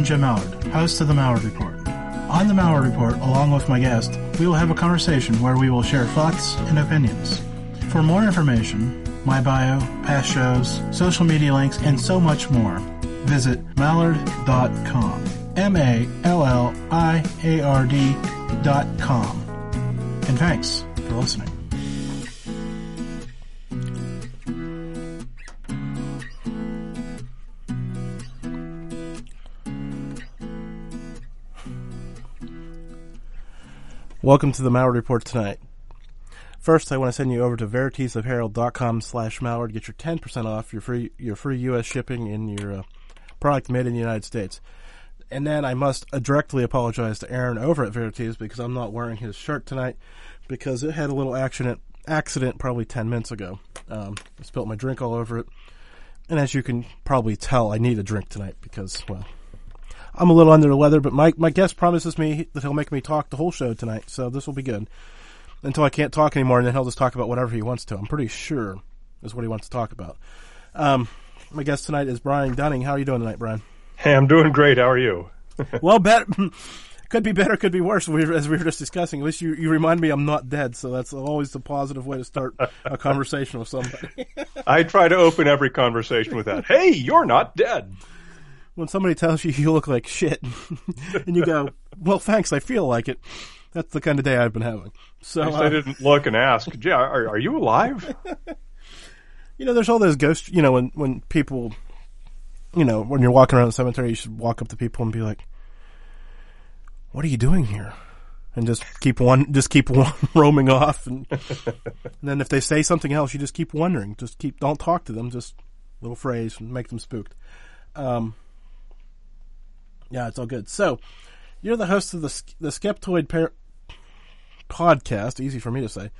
I'm Jim Malliard, host of the Malliard Report. On the Malliard Report, along with my guest, we will have a conversation where we will share thoughts and opinions. For more information, my bio, past shows, social media links, and so much more, visit malliard.com. M A L L I A R D dot com. And thanks for listening. Welcome to the Malliard Report tonight. First, I want to send you over to veritesapparel.com slash Malliard. To get your 10% off your free, your free U.S. shipping in your uh, product made in the United States. And then I must directly apologize to Aaron over at Verities because I'm not wearing his shirt tonight because it had a little accident, accident probably 10 minutes ago. Um, I spilled my drink all over it. And as you can probably tell, I need a drink tonight because, well, I'm a little under the weather, but my, my guest promises me that he'll make me talk the whole show tonight, so this will be good. Until I can't talk anymore, and then he'll just talk about whatever he wants to. I'm pretty sure is what he wants to talk about. Um, my guest tonight is Brian Dunning. How are you doing tonight, Brian? Hey, I'm doing great. How are you? well, better. Could be better, could be worse. We, as we were just discussing, at least you, you remind me I'm not dead, so that's always a positive way to start a conversation with somebody. I try to open every conversation with that. Hey, you're not dead when somebody tells you you look like shit, and you go, "Well, thanks, I feel like it." That's the kind of day I've been having. So uh, I didn't look and ask, "Yeah, are, are you alive?" you know, there's all those ghosts. You know, when when people, you know, when you're walking around the cemetery, you should walk up to people and be like, "What are you doing here?" And just keep one, just keep one roaming off, and, and then if they say something else, you just keep wondering. Just keep, don't talk to them. Just little phrase and make them spooked. Um, yeah, it's all good. So, you're the host of the the Skeptoid par- podcast. Easy for me to say.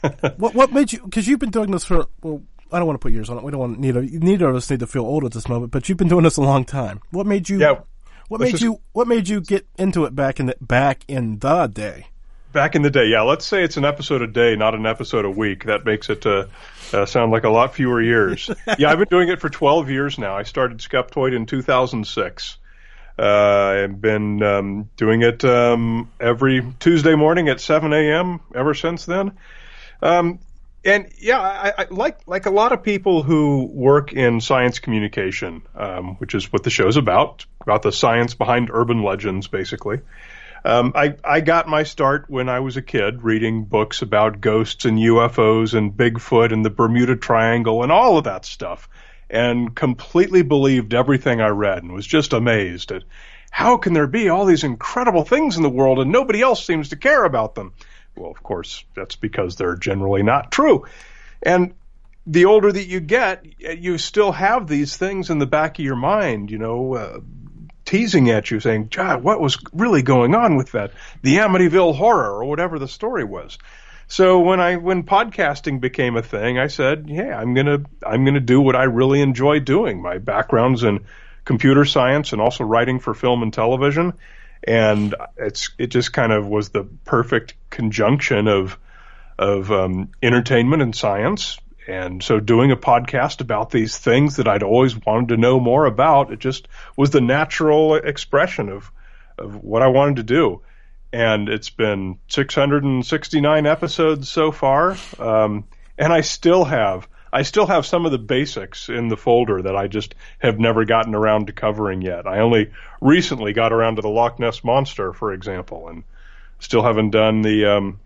what what made you? Because you've been doing this for well, I don't want to put years on it. We don't want neither neither of us need to feel old at this moment. But you've been doing this a long time. What made you? Yeah. What made just, you? What made you get into it back in the back in the day? Back in the day, yeah. Let's say it's an episode a day, not an episode a week. That makes it uh, uh, sound like a lot fewer years. yeah, I've been doing it for 12 years now. I started Skeptoid in 2006. Uh, I've been um, doing it um, every Tuesday morning at 7 a.m. ever since then. Um, and yeah, I, I, like like a lot of people who work in science communication, um, which is what the show's about, about the science behind urban legends, basically. Um, I I got my start when I was a kid, reading books about ghosts and UFOs and Bigfoot and the Bermuda Triangle and all of that stuff and completely believed everything I read and was just amazed at how can there be all these incredible things in the world and nobody else seems to care about them? Well, of course, that's because they're generally not true. And the older that you get, you still have these things in the back of your mind, you know, uh, teasing at you, saying, God, what was really going on with that? The Amityville horror or whatever the story was. So when I when podcasting became a thing, I said, "Yeah, I'm gonna I'm gonna do what I really enjoy doing. My background's in computer science and also writing for film and television, and it's it just kind of was the perfect conjunction of of um, entertainment and science. And so doing a podcast about these things that I'd always wanted to know more about, it just was the natural expression of of what I wanted to do and it's been 669 episodes so far. Um, and I still have I still have some of the basics in the folder that I just have never gotten around to covering yet. I only recently got around to the Loch Ness monster, for example, and still haven't done the um,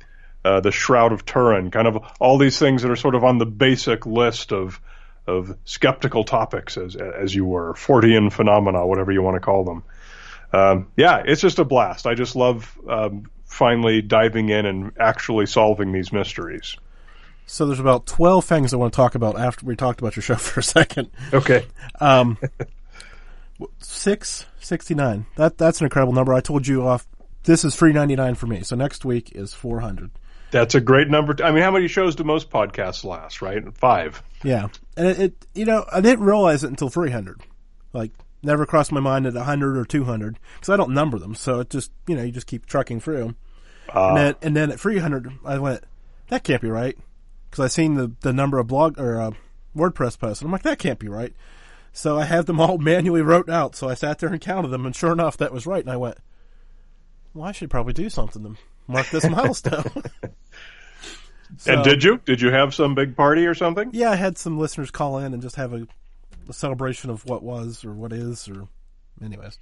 uh, the Shroud of Turin. Kind of all these things that are sort of on the basic list of of skeptical topics, as as you were, Fortean phenomena, whatever you want to call them um, yeah, it's just a blast. I just love um, finally diving in and actually solving these mysteries. So there's about 12 things I want to talk about after we talked about your show for a second. Okay. Um, 669. That, that's an incredible number. I told you off, this is 399 for me. So next week is 400. That's a great number. I mean, how many shows do most podcasts last, right? Five. Yeah. And it, it you know, I didn't realize it until 300. Like, never crossed my mind at 100 or 200 because I don't number them. So it just, you know, you just keep trucking through. Uh, and then, and then at 300, I went, that can't be right. Because I seen the, the number of blog or uh, WordPress posts, and I'm like, that can't be right. So I have them all manually wrote out. So I sat there and counted them, and sure enough, that was right. And I went, well, I should probably do something to mark this milestone. so, and did you? Did you have some big party or something? Yeah, I had some listeners call in and just have a, a celebration of what was or what is or, anyways.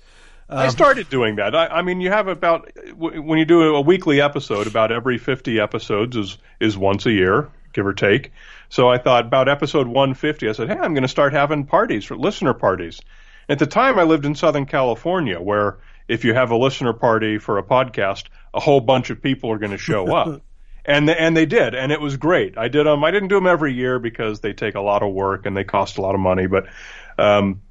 Um, I started doing that. I, I, mean, you have about when you do a weekly episode, about every fifty episodes is is once a year, give or take. So I thought about episode 150. I said, hey, I'm going to start having parties for listener parties. At the time, I lived in Southern California, where if you have a listener party for a podcast, a whole bunch of people are going to show up. and the, and they did, and it was great. I did them. I didn't do them every year because they take a lot of work and they cost a lot of money. But um,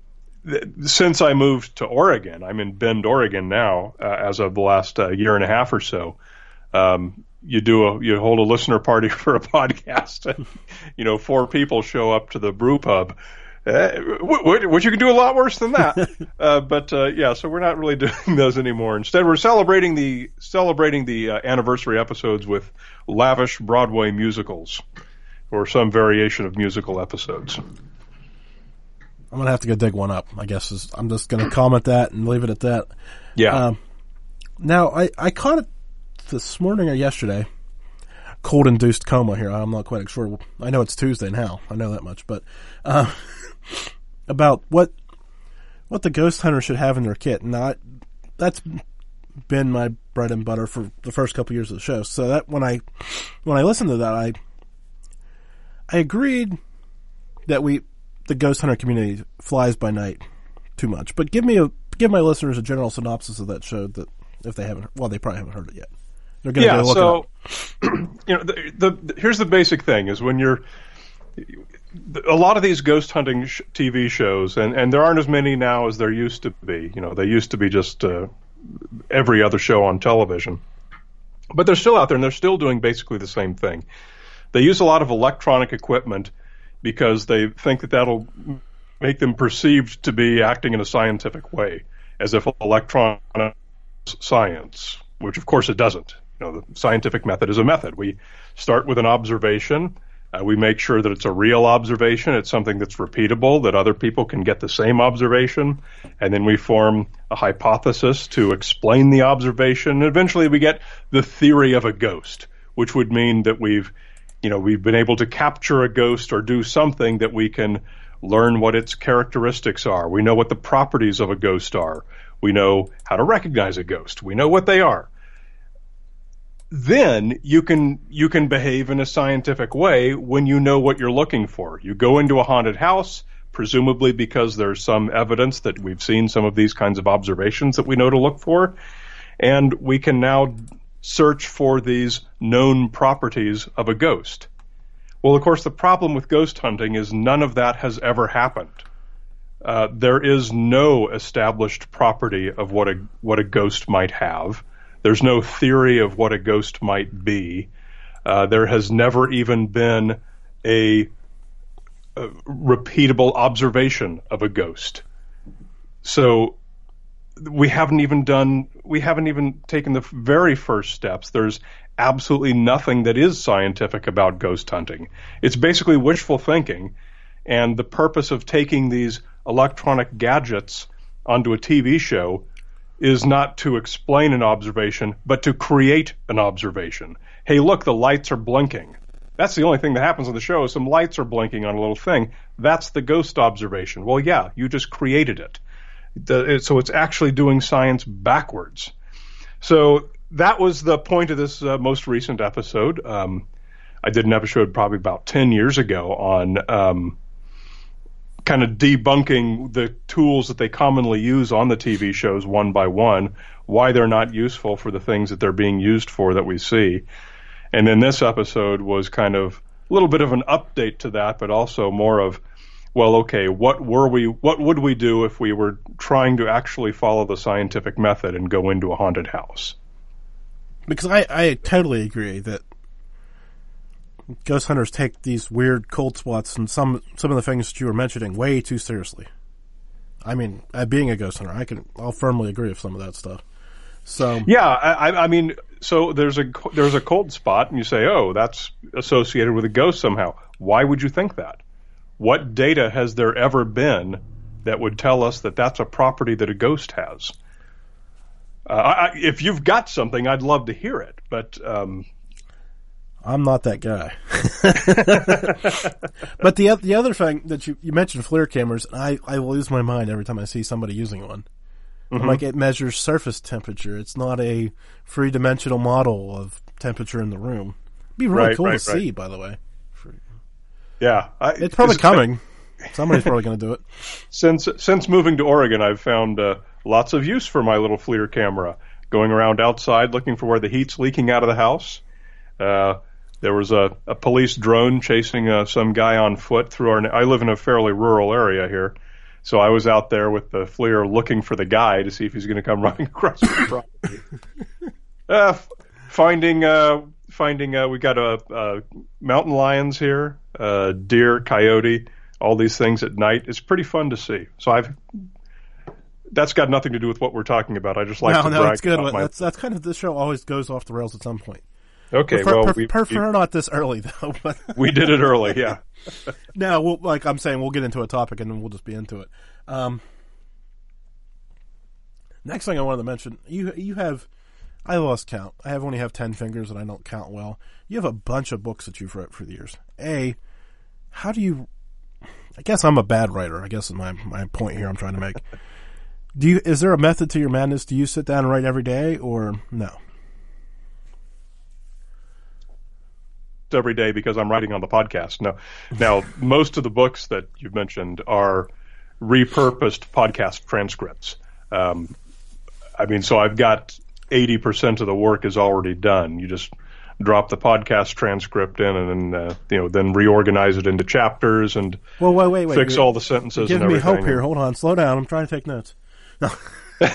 th- since I moved to Oregon, I'm in Bend, Oregon now, uh, as of the last uh, year and a half or so. Um, you do a you hold a listener party for a podcast and you know four people show up to the brew pub uh, which you can do a lot worse than that uh, but uh, yeah so we're not really doing those anymore instead we're celebrating the celebrating the uh, anniversary episodes with lavish broadway musicals or some variation of musical episodes i'm gonna have to go dig one up i guess is, i'm just gonna comment that and leave it at that yeah um, now i i caught it this morning or yesterday. Cold induced coma here. I'm not quite sure. I know it's Tuesday now. I know that much, but uh, about what what the ghost hunter should have in their kit. Now that's been my bread and butter for the first couple years of the show. So that when I when I listened to that, I I agreed that we the ghost hunter community flies by night too much. But give me a give my listeners a general synopsis of that show that if they haven't well they probably haven't heard it yet. They're going to yeah, so you know the, the, here's the basic thing is when you're a lot of these ghost hunting sh- TV shows and and there aren't as many now as there used to be. You know, they used to be just uh, every other show on television. But they're still out there and they're still doing basically the same thing. They use a lot of electronic equipment because they think that that'll make them perceived to be acting in a scientific way, as if electronic science, which of course it doesn't you know, the scientific method is a method. We start with an observation. Uh, we make sure that it's a real observation. It's something that's repeatable, that other people can get the same observation. And then we form a hypothesis to explain the observation. And eventually we get the theory of a ghost, which would mean that we've, you know, we've been able to capture a ghost or do something that we can learn what its characteristics are. We know what the properties of a ghost are. We know how to recognize a ghost. We know what they are then you can you can behave in a scientific way when you know what you're looking for. You go into a haunted house, presumably because there's some evidence that we've seen some of these kinds of observations that we know to look for, and we can now search for these known properties of a ghost. Well, of course, the problem with ghost hunting is none of that has ever happened. Uh, there is no established property of what a what a ghost might have. There's no theory of what a ghost might be. Uh, there has never even been a, a, repeatable observation of a ghost. So we haven't even done, we haven't even taken the very first steps. There's absolutely nothing that is scientific about ghost hunting. It's basically wishful thinking. And the purpose of taking these electronic gadgets onto a TV show is not to explain an observation, but to create an observation. Hey, look, the lights are blinking. That's the only thing that happens on the show. Some lights are blinking on a little thing. That's the ghost observation. Well, yeah, you just created it. The, so it's actually doing science backwards. So that was the point of this uh, most recent episode. Um, I did an episode probably about 10 years ago on um, kind of debunking the tools that they commonly use on the TV shows one by one, why they're not useful for the things that they're being used for that we see. And then this episode was kind of a little bit of an update to that, but also more of, well, okay, what were we, what would we do if we were trying to actually follow the scientific method and go into a haunted house? Because I, I totally agree that ghost hunters take these weird cold spots and some some of the things that you were mentioning way too seriously. I mean, uh, being a ghost hunter, I can I'll firmly agree with some of that stuff. So yeah, I, I mean, so there's a there's a cold spot, and you say, oh, that's associated with a ghost somehow. Why would you think that? What data has there ever been that would tell us that that's a property that a ghost has? Uh, I, if you've got something, I'd love to hear it, but um, I'm not that guy. but the the other thing that you, you mentioned FLIR cameras, I, I lose my mind every time I see somebody using one. Mm-hmm. Like it measures surface temperature. It's not a three dimensional model of temperature in the room. It'd be really right, cool right, to right. see, by the way. Yeah, I, it's probably coming. Somebody's probably going to do it. Since since moving to Oregon, I've found uh, lots of use for my little FLIR camera. Going around outside looking for where the heat's leaking out of the house. Uh, there was a, a police drone chasing uh, some guy on foot through our. I live in a fairly rural area here, so I was out there with the FLIR looking for the guy to see if he's going to come running across the property. uh, f- finding uh, finding uh, we got a, mountain lions here, uh, deer, coyote, all these things at night. It's pretty fun to see. So I've that's got nothing to do with what we're talking about. I just like no, to no, brag it's good. about my- That's that's kind of this show always goes off the rails at some point. Okay. prefer, well, we, prefer not this early though. But we we did it early. Yeah. no, we'll, like I'm saying, we'll get into a topic and then we'll just be into it. Um, next thing I wanted to mention, you you have, I lost count. I have only have ten fingers and I don't count well. You have a bunch of books that you've wrote for the years. A, how do you? I guess I'm a bad writer. I guess is my my point here. I'm trying to make. Do you? Is there a method to your madness? Do you sit down and write every day, or no? Every day because I'm writing on the podcast. No, now most of the books that you've mentioned are repurposed podcast transcripts. Um, I mean, so I've got 80% of the work is already done. You just drop the podcast transcript in and then, uh, you know, then reorganize it into chapters and Well, wait, wait, wait. fix You're- all the sentences Give and me hope here. Hold on. Slow down. I'm trying to take notes. No.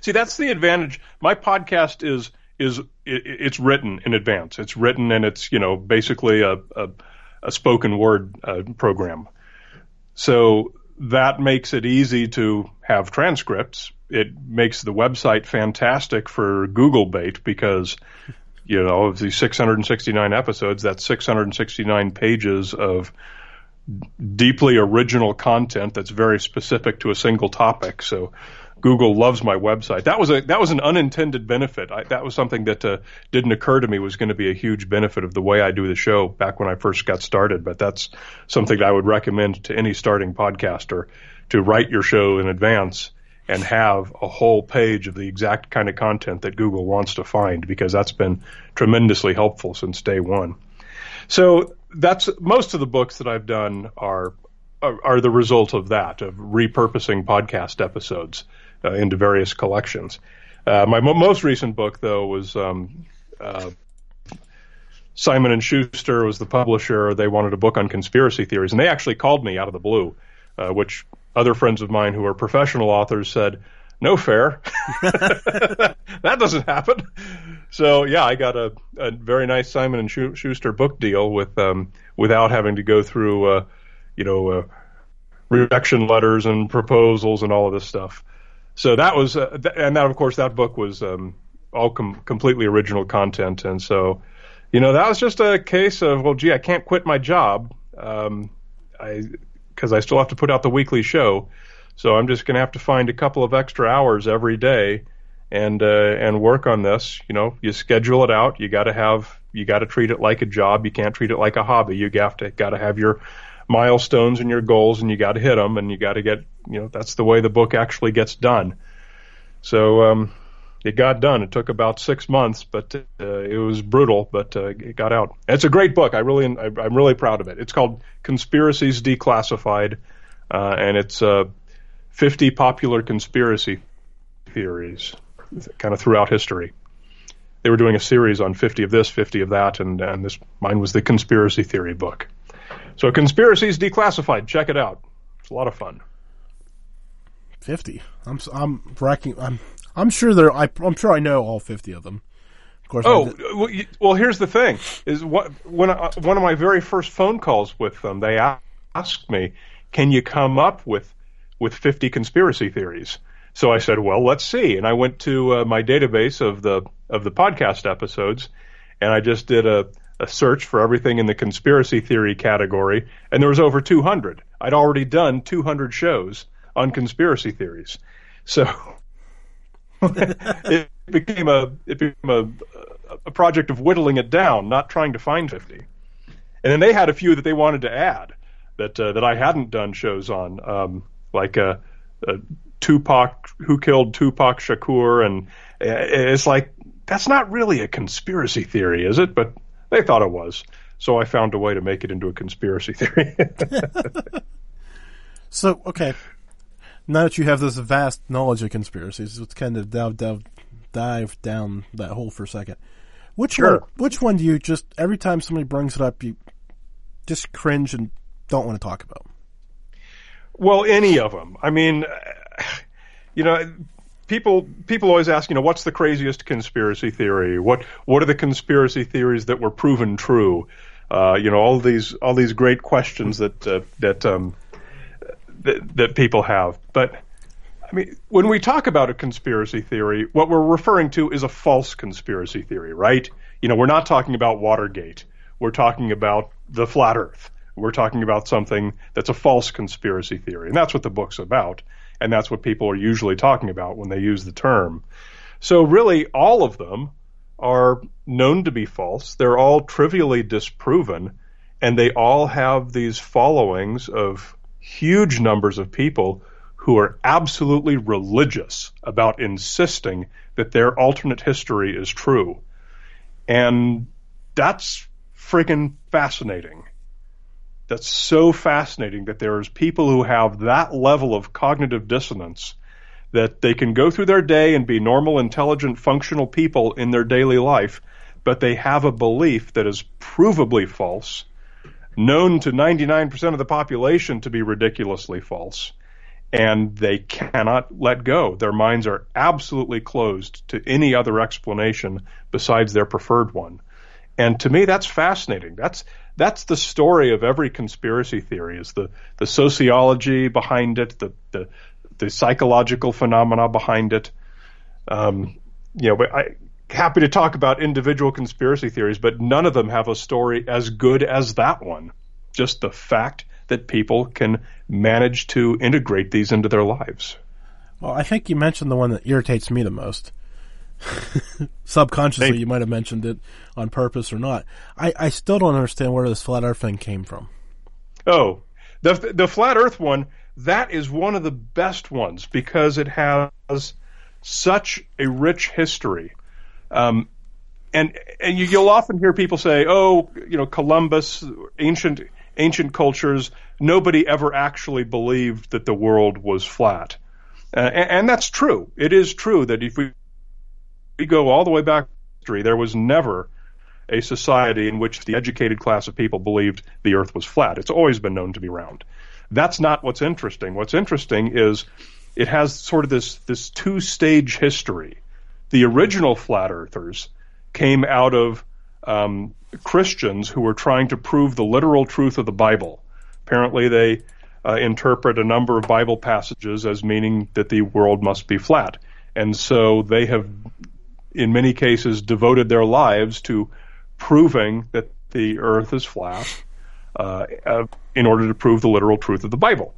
See, that's the advantage. My podcast is is it, it's written in advance. It's written and it's you know basically a a, a spoken word uh, program. So that makes it easy to have transcripts. It makes the website fantastic for Google bait because you know of these 669 episodes, that's 669 pages of deeply original content that's very specific to a single topic. So Google loves my website. That was a that was an unintended benefit. I, that was something that uh, didn't occur to me was going to be a huge benefit of the way I do the show back when I first got started. But that's something I would recommend to any starting podcaster to write your show in advance and have a whole page of the exact kind of content that Google wants to find because that's been tremendously helpful since day one. So that's most of the books that I've done are are, are the result of that of repurposing podcast episodes uh, into various collections. Uh, my mo- most recent book, though, was um, uh, Simon and Schuster was the publisher. They wanted a book on conspiracy theories, and they actually called me out of the blue, uh, which other friends of mine who are professional authors said, "No fair, that doesn't happen." So yeah, I got a, a very nice Simon and Schu- Schuster book deal with um, without having to go through, uh, you know, uh, rejection letters and proposals and all of this stuff. So that was, uh, th- and that of course that book was um, all com- completely original content, and so you know that was just a case of well, gee, I can't quit my job, um, I because I still have to put out the weekly show, so I'm just going to have to find a couple of extra hours every day and uh, and work on this. You know, you schedule it out. You got to have you got to treat it like a job. You can't treat it like a hobby. You have to got to have your milestones and your goals, and you got to hit them. And you got to get you know that's the way the book actually gets done. So um, it got done. It took about six months, but uh, it was brutal, but uh, it got out. It's a great book. I really, I'm really proud of it. It's called Conspiracies Declassified, uh, and it's uh, 50 popular conspiracy theories, kind of throughout history. They were doing a series on 50 of this, 50 of that, and and this mine was the conspiracy theory book. So Conspiracies Declassified. Check it out. It's a lot of fun. 50. I'm I'm racking. I'm I'm sure there. I, I'm sure I know all 50 of them. Of course. Oh well, well, here's the thing: is what when I, one of my very first phone calls with them, they asked me, "Can you come up with with 50 conspiracy theories?" So I said, "Well, let's see." And I went to uh, my database of the of the podcast episodes, and I just did a a search for everything in the conspiracy theory category, and there was over 200. I'd already done 200 shows on conspiracy theories. So it became a it became a, a project of whittling it down, not trying to find 50. And then they had a few that they wanted to add that uh, that I hadn't done shows on, um, like a, uh, uh, Tupac, who killed Tupac Shakur, and uh, it's like that's not really a conspiracy theory, is it? But they thought it was, so I found a way to make it into a conspiracy theory. so okay, now that you have this vast knowledge of conspiracies, let's kind of dive, dive, dive down that hole for a second. Which sure. one? Which one do you just every time somebody brings it up, you just cringe and don't want to talk about? Well, any of them. I mean, you know, people people always ask, you know, what's the craziest conspiracy theory? What what are the conspiracy theories that were proven true? Uh, you know, all these all these great questions that uh, that um, that, that people have. But I mean, when we talk about a conspiracy theory, what we're referring to is a false conspiracy theory, right? You know, we're not talking about Watergate. We're talking about the flat Earth. We're talking about something that's a false conspiracy theory, and that's what the book's about, and that's what people are usually talking about when they use the term. So really, all of them are known to be false. They're all trivially disproven, and they all have these followings of huge numbers of people who are absolutely religious about insisting that their alternate history is true. And that's friggin' fascinating. That's so fascinating that there's people who have that level of cognitive dissonance that they can go through their day and be normal, intelligent, functional people in their daily life, but they have a belief that is provably false known to 99% of the population to be ridiculously false. And they cannot let go. Their minds are absolutely closed to any other explanation besides their preferred one. And to me, that's fascinating. That's that's the story of every conspiracy theory: is the the sociology behind it, the the, the psychological phenomena behind it. Um, you know, I, happy to talk about individual conspiracy theories, but none of them have a story as good as that one. Just the fact that people can manage to integrate these into their lives. Well, I think you mentioned the one that irritates me the most. Subconsciously, hey. you might have mentioned it on purpose or not. I, I still don't understand where this flat Earth thing came from. Oh, the the flat Earth one that is one of the best ones because it has such a rich history. Um, and and you, will often hear people say, "Oh, you know, Columbus, ancient ancient cultures, nobody ever actually believed that the world was flat." Uh, and, and, that's true. It is true that if we we go all the way back history, there was never a society in which the educated class of people believed the Earth was flat. It's always been known to be round. That's not what's interesting. What's interesting is it has sort of this this two stage history the original flat earthers came out of um, Christians who were trying to prove the literal truth of the Bible. Apparently, they uh, interpret a number of Bible passages as meaning that the world must be flat. And so they have, in many cases, devoted their lives to proving that the earth is flat uh, uh, in order to prove the literal truth of the Bible.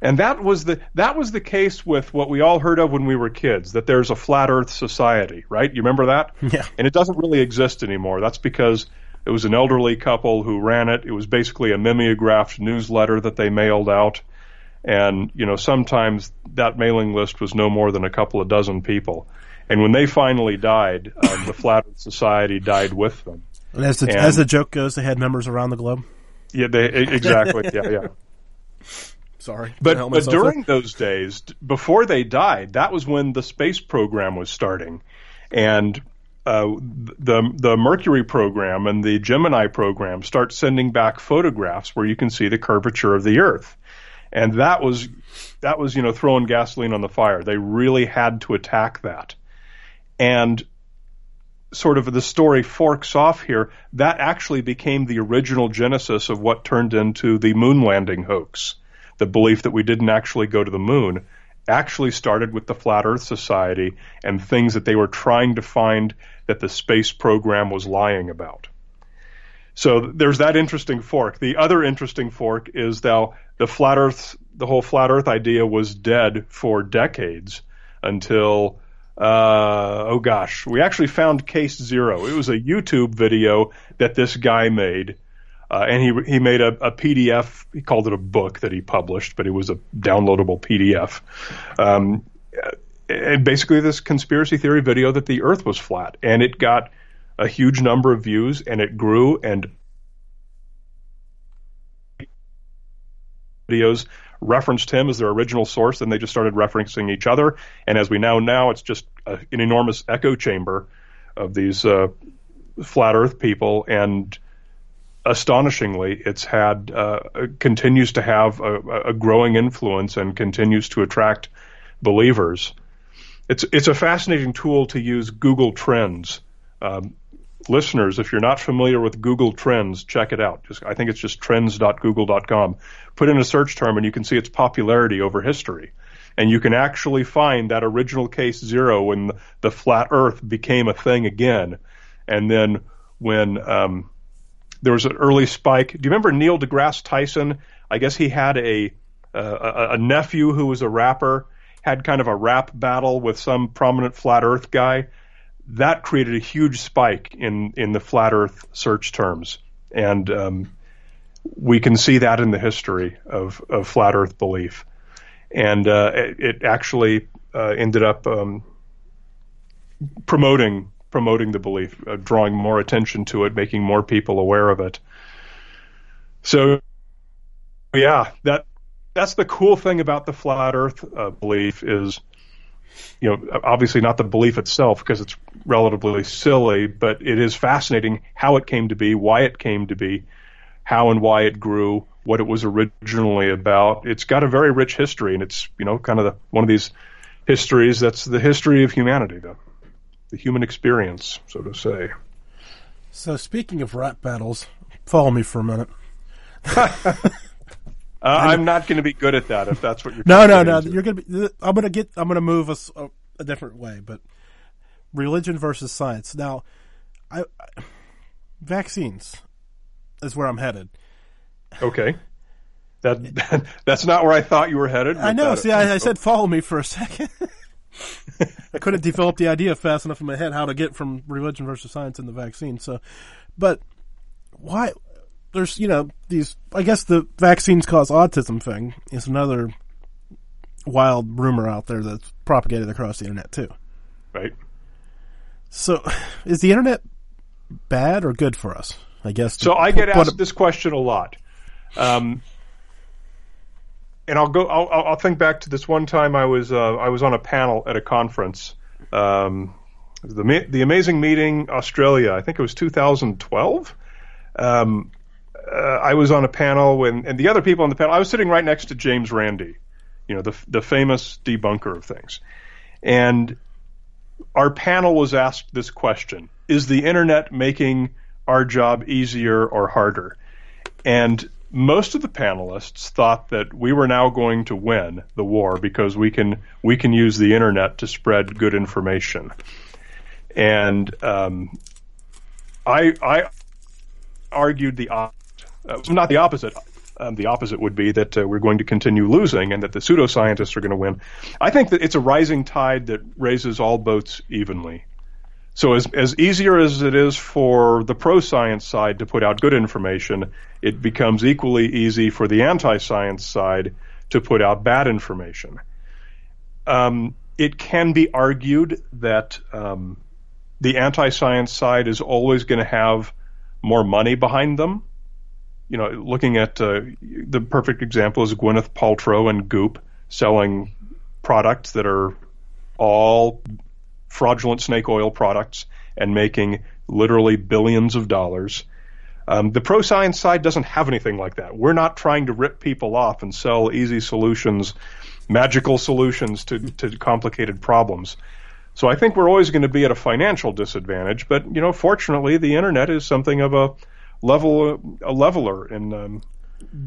And that was the that was the case with what we all heard of when we were kids, that there's a flat earth society, right? You remember that? Yeah. And it doesn't really exist anymore. That's because it was an elderly couple who ran it. It was basically a mimeographed newsletter that they mailed out. And, you know, sometimes that mailing list was no more than a couple of dozen people. And when they finally died, um, the Flat Earth Society died with them. And as the, And- as the joke goes, they had members around the globe. Yeah, they exactly. yeah, yeah. Sorry, But, but myself there. during those days, before they died, that was when the space program was starting, and uh, the the Mercury program and the Gemini program start sending back photographs where you can see the curvature of the Earth, and that was that was you know throwing gasoline on the fire. They really had to attack that, and sort of the story forks off here. That actually became the original genesis of what turned into the moon landing hoax the belief that we didn't actually go to the moon actually started with the Flat Earth Society and things that they were trying to find that the space program was lying about. So there's that interesting fork. The other interesting fork is that the flat Earth, the whole flat Earth idea was dead for decades until, uh, oh gosh, we actually found case zero. It was a YouTube video that this guy made uh, and he he made a, a PDF. He called it a book that he published, but it was a downloadable PDF. Um, and basically, this conspiracy theory video that the Earth was flat, and it got a huge number of views, and it grew, and videos referenced him as their original source, and they just started referencing each other. And as we now now, it's just a, an enormous echo chamber of these uh, flat Earth people and astonishingly, it's had uh, continues to have a, a, growing influence and continues to attract believers. It's it's a fascinating tool to use Google Trends. Um, listeners, if you're not familiar with Google Trends, check it out. Just, I think it's just trends.google.com. Put in a search term and you can see its popularity over history. And you can actually find that original case zero when the flat Earth became a thing again, and then when um, there was an early spike. Do you remember Neil deGrasse Tyson? I guess he had a, a a nephew who was a rapper, had kind of a rap battle with some prominent flat Earth guy. That created a huge spike in in the flat Earth search terms, and um, we can see that in the history of of flat Earth belief. And uh, it, it actually uh, ended up um, promoting promoting the belief, uh, drawing more attention to it, making more people aware of it. So, yeah, that that's the cool thing about the flat Earth uh, belief is, you know, obviously not the belief itself because it's relatively silly, but it is fascinating how it came to be, why it came to be, how and why it grew, what it was originally about. It's got a very rich history, and it's you know kind of the, one of these histories that's the history of humanity, though the human experience, so to say. So speaking of rap battles, follow me for a minute. Uh, I'm not going to be good at that if that's what you're. No, no, no. into. You're gonna be. I'm gonna get. I'm gonna move us a, a different way, but religion versus science. Now, I, I vaccines is where I'm headed. Okay. That, that that's not where I thought you were headed. I know. that- See, I, I said follow me for a second. I couldn't develop the idea fast enough in my head how to get from religion versus science in the vaccine. So, but why? There's you know these. I guess the vaccines cause autism thing is another wild rumor out there that's propagated across the internet too. right. So, is the internet bad or good for us? I guess. to So I get asked this question a lot, um, and I'll go. I'll, I'll I'll think back to this one time I was uh, I was on a panel at a conference, um, the the Amazing Meeting Australia. I think it was 2012. Um, uh, I was on a panel when, and the other people on the panel. I was sitting right next to James Randi, you know, the the famous debunker of things, and our panel was asked this question: Is the internet making our job easier or harder? And most of the panelists thought that we were now going to win the war because we can we can use the internet to spread good information. And um, I I argued the opposite. Uh, not the opposite. Um, the opposite would be that uh, we're going to continue losing and that the pseudoscientists are going to win. I think that it's a rising tide that raises all boats evenly. So as as easier as it is for the pro science side to put out good information, it becomes equally easy for the anti science side to put out bad information. Um, it can be argued that um, the anti-science side is always going to have more money behind them. You know, looking at uh, the perfect example is Gwyneth Paltrow and Goop selling products that are all fraudulent snake oil products and making literally billions of dollars. Um, the pro science side doesn't have anything like that. We're not trying to rip people off and sell easy solutions, magical solutions to, to complicated problems. So I think we're always going to be at a financial disadvantage. But you know, fortunately, the internet is something of a level a leveler and um,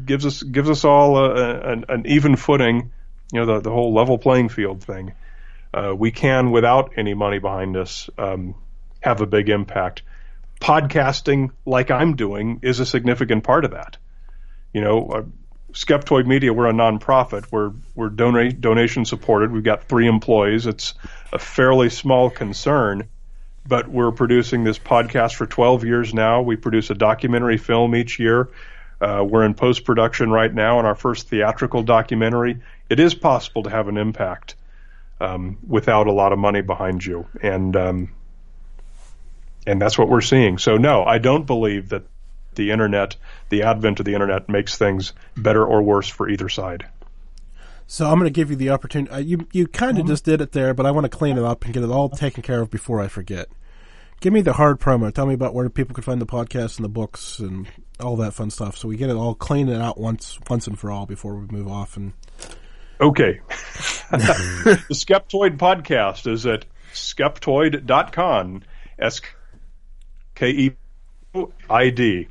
gives us gives us all a, a, an, an even footing. You know, the the whole level playing field thing. Uh, we can, without any money behind us, um, have a big impact podcasting like I'm doing is a significant part of that. You know, uh, Skeptoid Media, we're a nonprofit. We're we're donate donation supported. We've got three employees. It's a fairly small concern, but we're producing this podcast for 12 years now. We produce a documentary film each year. Uh, we're in post production right now on our first theatrical documentary. It is possible to have an impact um, without a lot of money behind you, and um, and that's what we're seeing. So no, I don't believe that the internet, the advent of the internet, makes things better or worse for either side. So I'm going to give you the opportunity. Uh, you you kind of mm-hmm. just did it there, but I want to clean it up and get it all taken care of before I forget. Give me the hard promo. Tell me about where people can find the podcast and the books and all that fun stuff. So we get it all cleaned out once once and for all before we move off. And okay, the Skeptoid podcast is at skeptoid.com. S K E I D.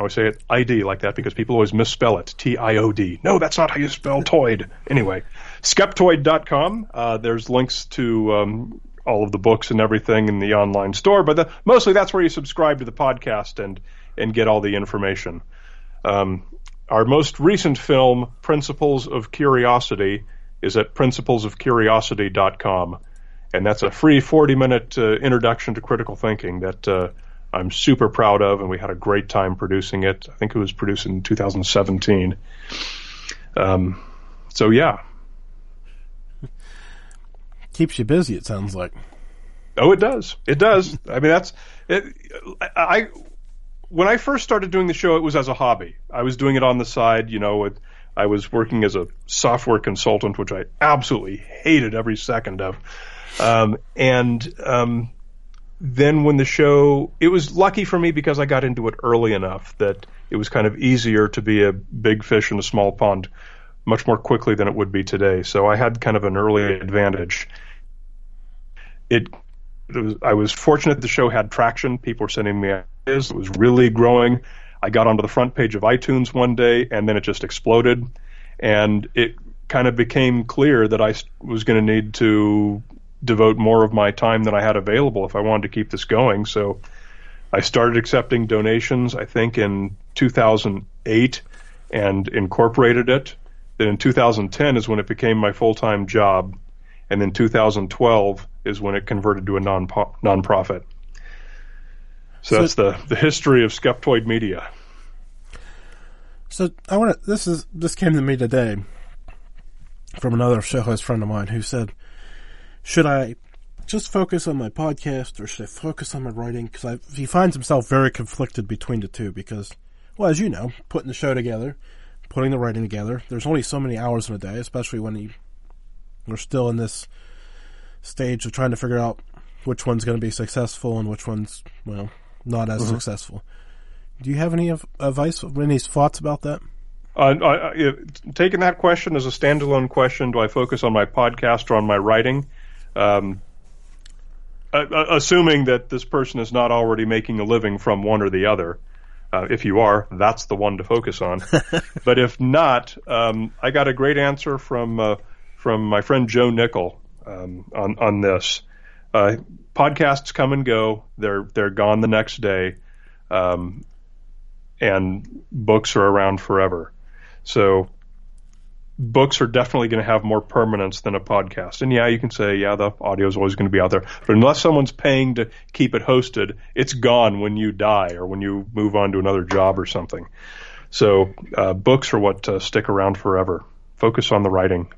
I always say it ID like that because people always misspell it. T I O D. No, that's not how you spell toid. Anyway, skeptoid.com. Uh, there's links to um, all of the books and everything in the online store, but the, mostly that's where you subscribe to the podcast and and get all the information. Um, our most recent film, Principles of Curiosity, is at principlesofcuriosity.com, and that's a free 40 minute uh, introduction to critical thinking that. Uh, I'm super proud of, and we had a great time producing it. I think it was produced in 2017. Um, so yeah, keeps you busy. It sounds like. Oh, it does. It does. I mean, that's it. I when I first started doing the show, it was as a hobby. I was doing it on the side. You know, with, I was working as a software consultant, which I absolutely hated every second of. Um, and um, then when the show, it was lucky for me because I got into it early enough that it was kind of easier to be a big fish in a small pond much more quickly than it would be today. So I had kind of an early advantage. It, it was, I was fortunate the show had traction. People were sending me ideas. It was really growing. I got onto the front page of iTunes one day and then it just exploded. And it kind of became clear that I was going to need to devote more of my time than I had available if I wanted to keep this going. So I started accepting donations, I think, in 2008 and incorporated it. Then in 2010 is when it became my full time job. And then 2012 is when it converted to a non nonprofit. So, so that's the, the history of Skeptoid Media. So I want to. This is this came to me today from another show host friend of mine who said, should I just focus on my podcast or should I focus on my writing? Because he finds himself very conflicted between the two because, well, as you know, putting the show together, putting the writing together, there's only so many hours in a day, especially when you, we're still in this stage of trying to figure out which one's going to be successful and which one's, well, not as mm-hmm. successful. Do you have any advice, any thoughts about that? Uh, I, taking that question as a standalone question, do I focus on my podcast or on my writing? Um, assuming that this person is not already making a living from one or the other. Uh, if you are, that's the one to focus on. but if not, um, I got a great answer from uh, from my friend Joe Nickell um, on on this. Uh, podcasts come and go; they're they're gone the next day, um, and books are around forever. So books are definitely going to have more permanence than a podcast. And yeah, you can say, yeah, the audio is always going to be out there. But unless someone's paying to keep it hosted, it's gone when you die or when you move on to another job or something. So uh, books are what uh, stick around forever. Focus on the writing.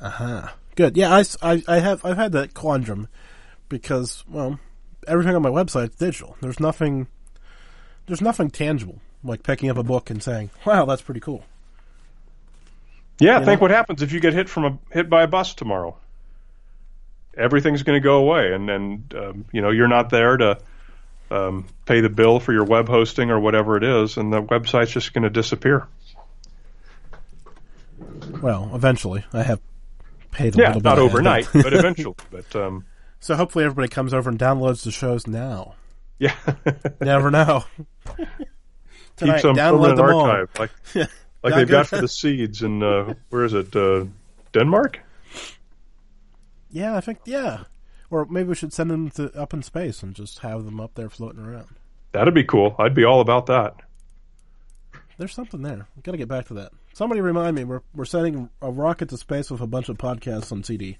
Uh huh. Good. Yeah, I, I, I have I've had that quandrum because well, everything on my website is digital. There's nothing there's nothing tangible like picking up a book and saying, "Wow, that's pretty cool." Yeah, you think know? what happens if you get hit from a hit by a bus tomorrow. Everything's going to go away, and and um, you know you're not there to um, pay the bill for your web hosting or whatever it is, and the website's just going to disappear. Well, eventually, I have paid a yeah, little bit. not overnight, but eventually. But um, so hopefully everybody comes over and downloads the shows now. Yeah, never know. Tonight, Keep some permanent archive, all. like like they've got for the seeds in uh, where is it? Uh, Denmark. Yeah, I think yeah. Or maybe we should send them to up in space and just have them up there floating around. That'd be cool. I'd be all about that. There's something there. We've got to get back to that. Somebody remind me. We're we're sending a rocket to space with a bunch of podcasts on CD.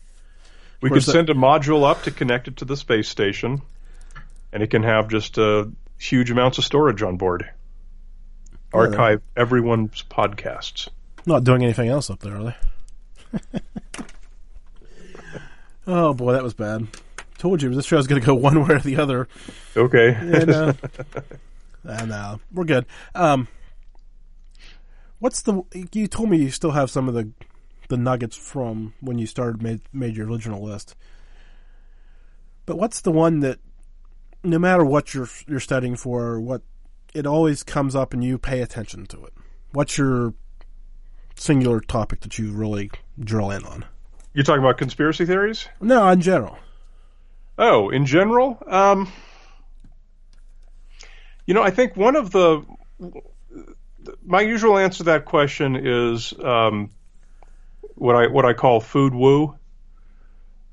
We could send a module up to connect it to the space station, and it can have just uh, huge amounts of storage on board. Yeah, Archive everyone's podcasts. Not doing anything else up there, are they? oh boy, that was bad. Told you this show's going to go one way or the other. Okay. and, uh, and uh, we're good. Um, what's the? You told me you still have some of the the nuggets from when you started made made your original list. But what's the one that, no matter what you're you're studying for, what it always comes up and you pay attention to it? What's your singular topic that you really drill in on? You're talking about conspiracy theories? No, in general. Oh, in general, um, you know, I think one of the my usual answer to that question is um, what I what I call food woo.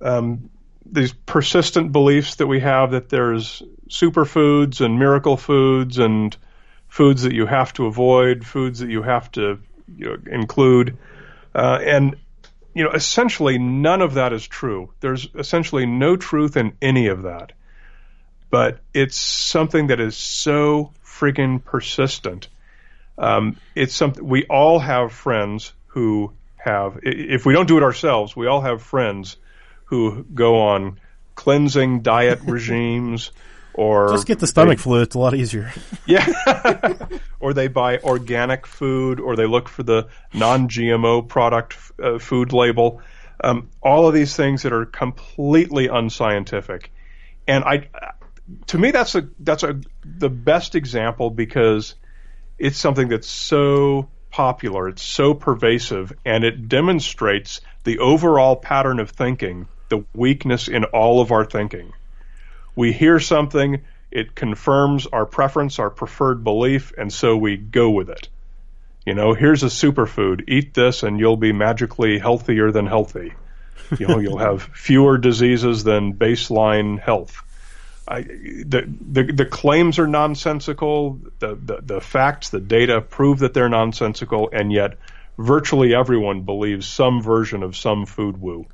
Um, these persistent beliefs that we have that there's superfoods and miracle foods and foods that you have to avoid, foods that you have to you know, include, uh, and you know essentially none of that is true. There's essentially no truth in any of that, but it's something that is so friggin' persistent. Um, it's something we all have friends who have, if we don't do it ourselves, we all have friends who go on cleansing diet regimes or just get the stomach they, flu. It's a lot easier. yeah, or they buy organic food, or they look for the non-GMO product uh, food label. Um, all of these things that are completely unscientific, and I, to me, that's a that's a the best example because it's something that's so popular, it's so pervasive, and it demonstrates the overall pattern of thinking, the weakness in all of our thinking. We hear something, it confirms our preference, our preferred belief, and so we go with it. You know, here's a superfood. Eat this and you'll be magically healthier than healthy. You know, you'll have fewer diseases than baseline health. I, the, the, the claims are nonsensical. The, the the facts, the data prove that they're nonsensical, and yet virtually everyone believes some version of some food woo.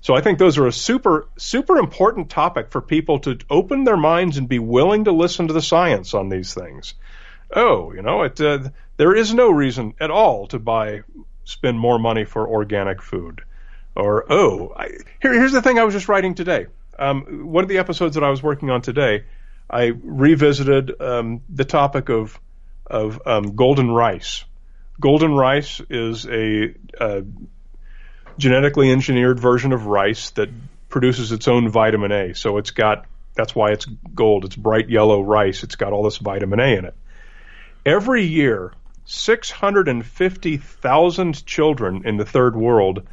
So I think those are a super super important topic for people to open their minds and be willing to listen to the science on these things. Oh, you know, it uh, there is no reason at all to buy spend more money for organic food. Or oh, I, here, here's the thing I was just writing today um, one of the episodes that I was working on today, I revisited um, the topic of of um, golden rice. Golden rice is a, a, genetically engineered version of rice that produces its own vitamin A. So it's got that's why it's gold. It's bright yellow rice. It's got all this vitamin A in it. Every year, 650,000 children in the third world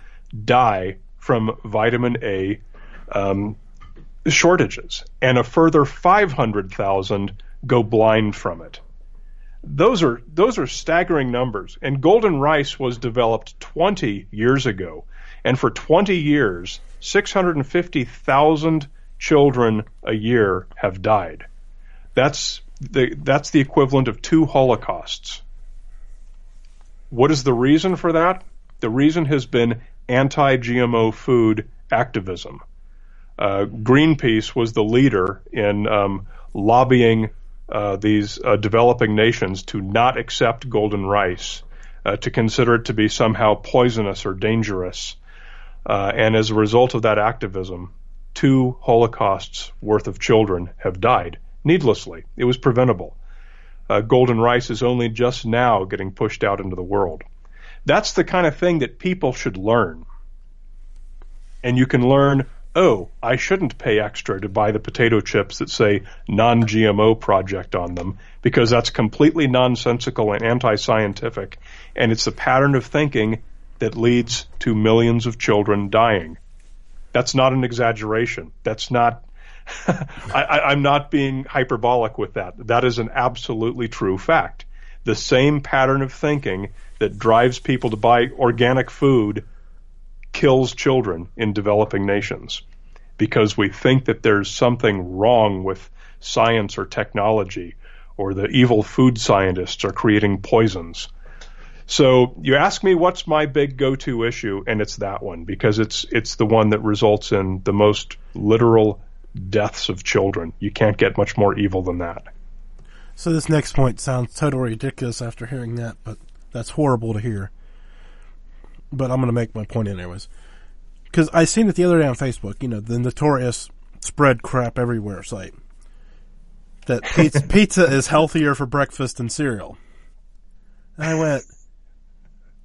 die from vitamin A um, shortages, and a further 500,000 go blind from it. Those are those are staggering numbers. And golden rice was developed 20 years ago, and for 20 years, 650,000 children a year have died. That's the that's the equivalent of two holocausts. What is the reason for that? The reason has been anti-GMO food activism uh, Greenpeace was the leader in um, lobbying uh, these uh, developing nations to not accept golden rice, uh, to consider it to be somehow poisonous or dangerous. Uh, and as a result of that activism, two Holocausts worth of children have died needlessly. It was preventable. Uh, golden rice is only just now getting pushed out into the world. That's the kind of thing that people should learn. And you can learn, oh, I shouldn't pay extra to buy the potato chips that say non GMO project on them because that's completely nonsensical and anti scientific. And it's a pattern of thinking that leads to millions of children dying. That's not an exaggeration. That's not. I, am not being hyperbolic with that. That is an absolutely true fact. The same pattern of thinking that drives people to buy organic food kills children in developing nations because we think that there's something wrong with science or technology or the evil food scientists are creating poisons. So you ask me what's my big go-to issue, and it's that one because it's it's the one that results in the most literal deaths of children. You can't get much more evil than that. So this next point sounds totally ridiculous after hearing that, but that's horrible to hear. But I'm going to make my point anyways. Because I seen it the other day on Facebook, you know, the notorious spread crap everywhere site. That pizza, pizza is healthier for breakfast than cereal. And I went,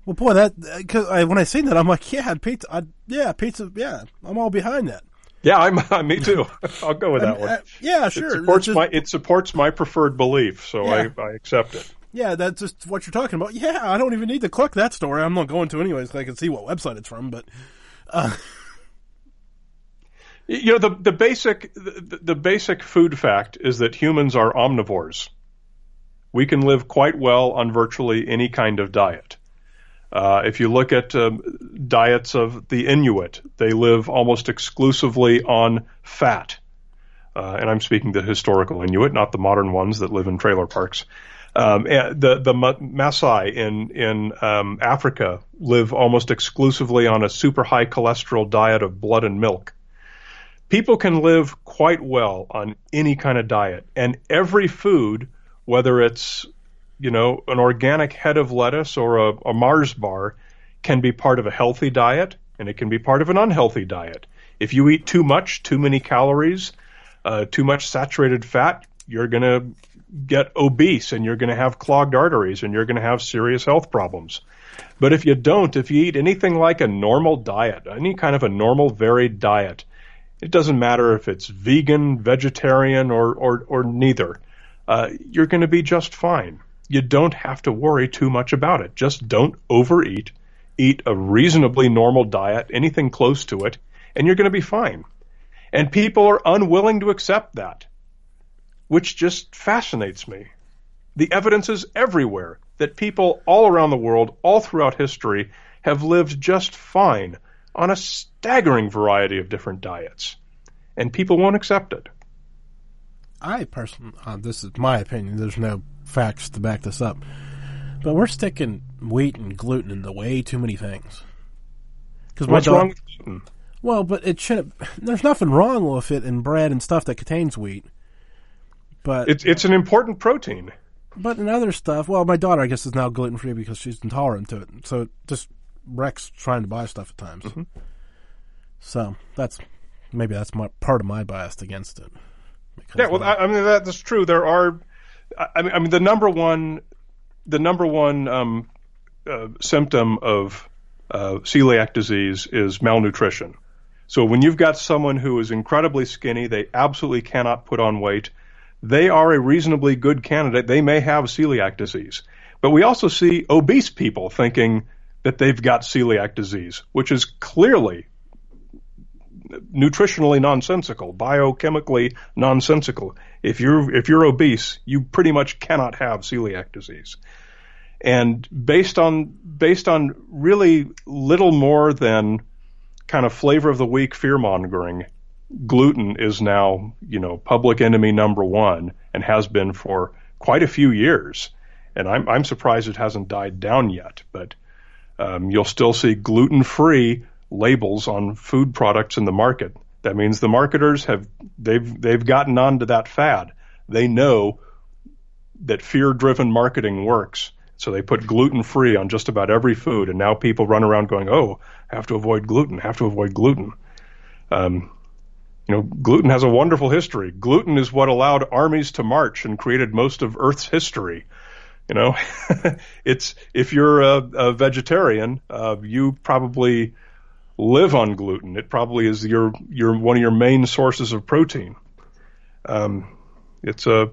well, boy, that because I, when I seen that, I'm like, yeah, pizza, I, yeah, pizza, yeah, I'm all behind that. Yeah, I'm. Me too. I'll go with that one. Uh, yeah, sure. It supports just, my it supports my preferred belief, so yeah. I, I accept it. Yeah, that's just what you're talking about. Yeah, I don't even need to click that story. I'm not going to anyways. I can see what website it's from, but. Uh, you know the the basic the, the basic food fact is that humans are omnivores. We can live quite well on virtually any kind of diet. Uh, if you look at uh, diets of the Inuit, they live almost exclusively on fat. Uh, and I'm speaking the historical Inuit, not the modern ones that live in trailer parks. Um, the the Maasai in in um, Africa live almost exclusively on a super high cholesterol diet of blood and milk. People can live quite well on any kind of diet, and every food, whether it's you know, an organic head of lettuce or a, a Mars bar can be part of a healthy diet and it can be part of an unhealthy diet. If you eat too much, too many calories, uh, too much saturated fat, you're going to get obese and you're going to have clogged arteries and you're going to have serious health problems. But if you don't, if you eat anything like a normal diet, any kind of a normal varied diet, it doesn't matter if it's vegan, vegetarian, or, or, or neither, uh, you're going to be just fine you don't have to worry too much about it. Just don't overeat. Eat a reasonably normal diet, anything close to it, and you're going to be fine. And people are unwilling to accept that, which just fascinates me. The evidence is everywhere that people all around the world, all throughout history, have lived just fine on a staggering variety of different diets. And people won't accept it. I personally, uh, this is my opinion. There's no facts to back this up, but we're sticking wheat and gluten into way too many things. Because what's dog, wrong with gluten? Well, but it should. There's nothing wrong with it in bread and stuff that contains wheat. But it's it's an important protein. But in other stuff, well, my daughter, I guess, is now gluten free because she's intolerant to it. So it just wrecks trying to buy stuff at times. Mm-hmm. So that's maybe that's my part of my bias against it. Yeah, well, I, I mean that's true. There are, I mean, I mean the number one, the number one um, uh, symptom of uh, celiac disease is malnutrition. So when you've got someone who is incredibly skinny, they absolutely cannot put on weight. They are a reasonably good candidate. They may have celiac disease. But we also see obese people thinking that they've got celiac disease, which is clearly nutritionally nonsensical, biochemically nonsensical. If you're if you're obese, you pretty much cannot have celiac disease. And based on based on really little more than kind of flavor of the week fear mongering, gluten is now, you know, public enemy number one and has been for quite a few years. And I'm I'm surprised it hasn't died down yet, but um, you'll still see gluten free labels on food products in the market. That means the marketers have they've they've gotten onto that fad. They know that fear-driven marketing works. So they put gluten free on just about every food, and now people run around going, "Oh, have to avoid gluten. Have to avoid gluten." Um, you know, gluten has a wonderful history. Gluten is what allowed armies to march and created most of Earth's history. You know, it's if you're a, a vegetarian, uh, you probably live on gluten. It probably is your your one of your main sources of protein. Um, it's a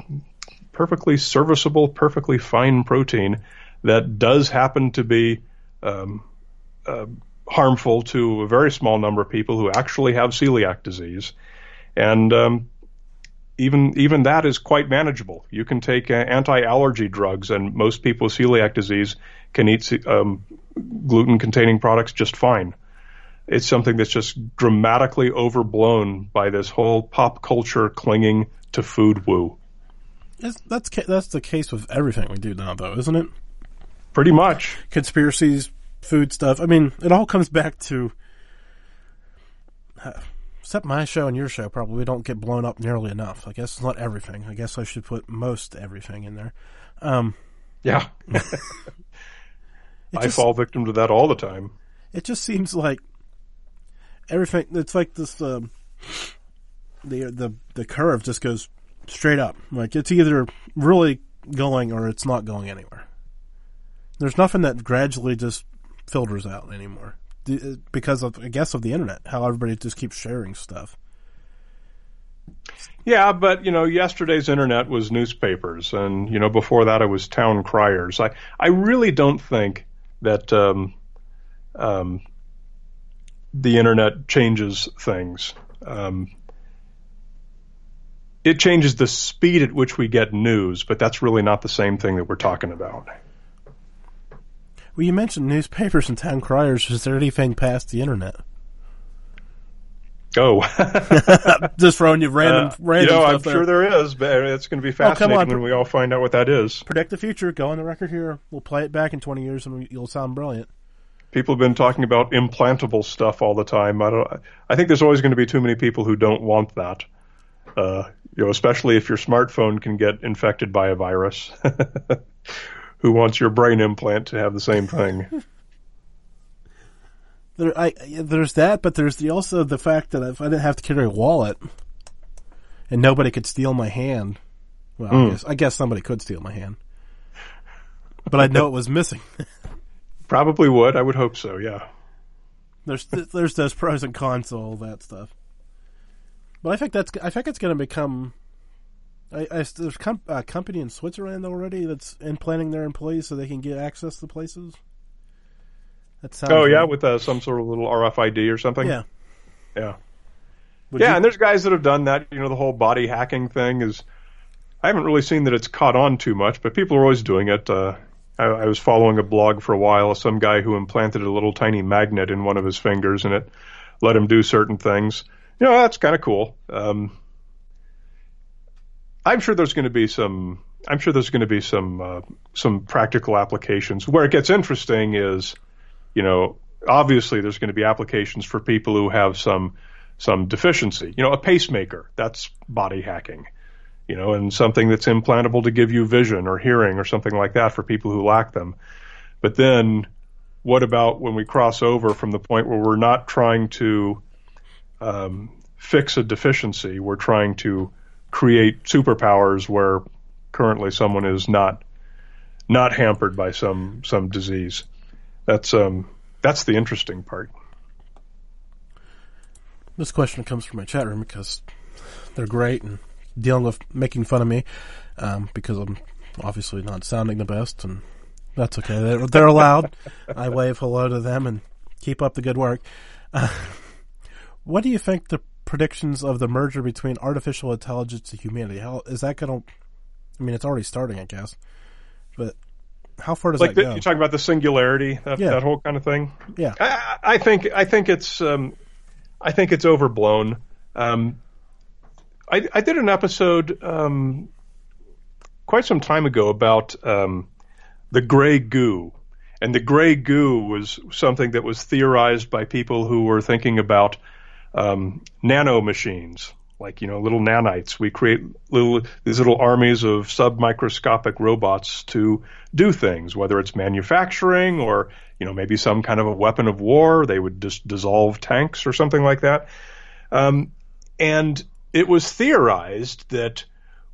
perfectly serviceable, perfectly fine protein that does happen to be um, uh, harmful to a very small number of people who actually have celiac disease, and um, even even that is quite manageable. You can take uh, anti-allergy drugs, and most people with celiac disease can eat um, gluten-containing products just fine. It's something that's just dramatically overblown by this whole pop culture clinging to food woo. That's that's, that's the case with everything we do now, though, isn't it? Pretty much conspiracies, food stuff. I mean, it all comes back to. Uh, except my show and your show probably don't get blown up nearly enough. I guess it's not everything. I guess I should put most everything in there. Um, yeah. I just, fall victim to that all the time. It just seems like everything. It's like this. Um, the the the curve just goes straight up. Like it's either really going or it's not going anywhere. There's nothing that gradually just filters out anymore because of I guess of the internet, how everybody just keeps sharing stuff. Yeah, but you know, yesterday's internet was newspapers, and you know, before that it was town criers. I I really don't think that um, um, the internet changes things. Um, it changes the speed at which we get news, but that's really not the same thing that we're talking about. Well, you mentioned newspapers and town criers. Is there anything past the internet? Oh, just throwing you random, uh, random. You know, I'm there. sure there is, but it's going to be fascinating oh, when we all find out what that is. Predict the future. Go on the record here. We'll play it back in 20 years, and you'll sound brilliant. People have been talking about implantable stuff all the time. I don't. I think there's always going to be too many people who don't want that. Uh, you know, especially if your smartphone can get infected by a virus. who wants your brain implant to have the same thing. there, I, there's that, but there's the, also the fact that if I didn't have to carry a wallet and nobody could steal my hand, well, mm. I, hmm. guess, I guess somebody could steal my hand, but I'd know it was missing. Probably would. I would hope so. Yeah. There's there's those pros and cons to all that stuff. But I think that's I think it's going to become I, I, there's com- a company in Switzerland already that's implanting their employees so they can get access to places. That sounds. Oh yeah, with uh, some sort of little RFID or something. Yeah. Yeah. Would yeah, you... and there's guys that have done that. You know, the whole body hacking thing is. I haven't really seen that it's caught on too much, but people are always doing it. Uh, I, I was following a blog for a while, some guy who implanted a little tiny magnet in one of his fingers, and it let him do certain things. You know, that's kind of cool. Um, I'm sure there's going to be some. I'm sure there's going to be some uh, some practical applications. Where it gets interesting is, you know, obviously there's going to be applications for people who have some some deficiency. You know, a pacemaker that's body hacking. You know, and something that's implantable to give you vision or hearing or something like that for people who lack them. But then, what about when we cross over from the point where we're not trying to um, fix a deficiency, we're trying to create superpowers where currently someone is not not hampered by some some disease. That's um that's the interesting part. This question comes from my chat room because they're great and dealing with making fun of me um, because I'm obviously not sounding the best, and that's okay. They're, they're allowed. I wave hello to them and keep up the good work. Uh, what do you think the predictions of the merger between artificial intelligence and humanity. How is that going to? I mean, it's already starting, I guess. But how far does like that the, go? You're talking about the singularity, that, yeah. that whole kind of thing. Yeah, I, I think I think it's um, I think it's overblown. Um, I, I did an episode um, quite some time ago about um, the gray goo. And the gray goo was something that was theorized by people who were thinking about um, nano machines, like you know little nanites. We create little these little armies of submicroscopic robots to do things, whether it's manufacturing or you know maybe some kind of a weapon of war. They would just dissolve tanks or something like that. Um, and it was theorized that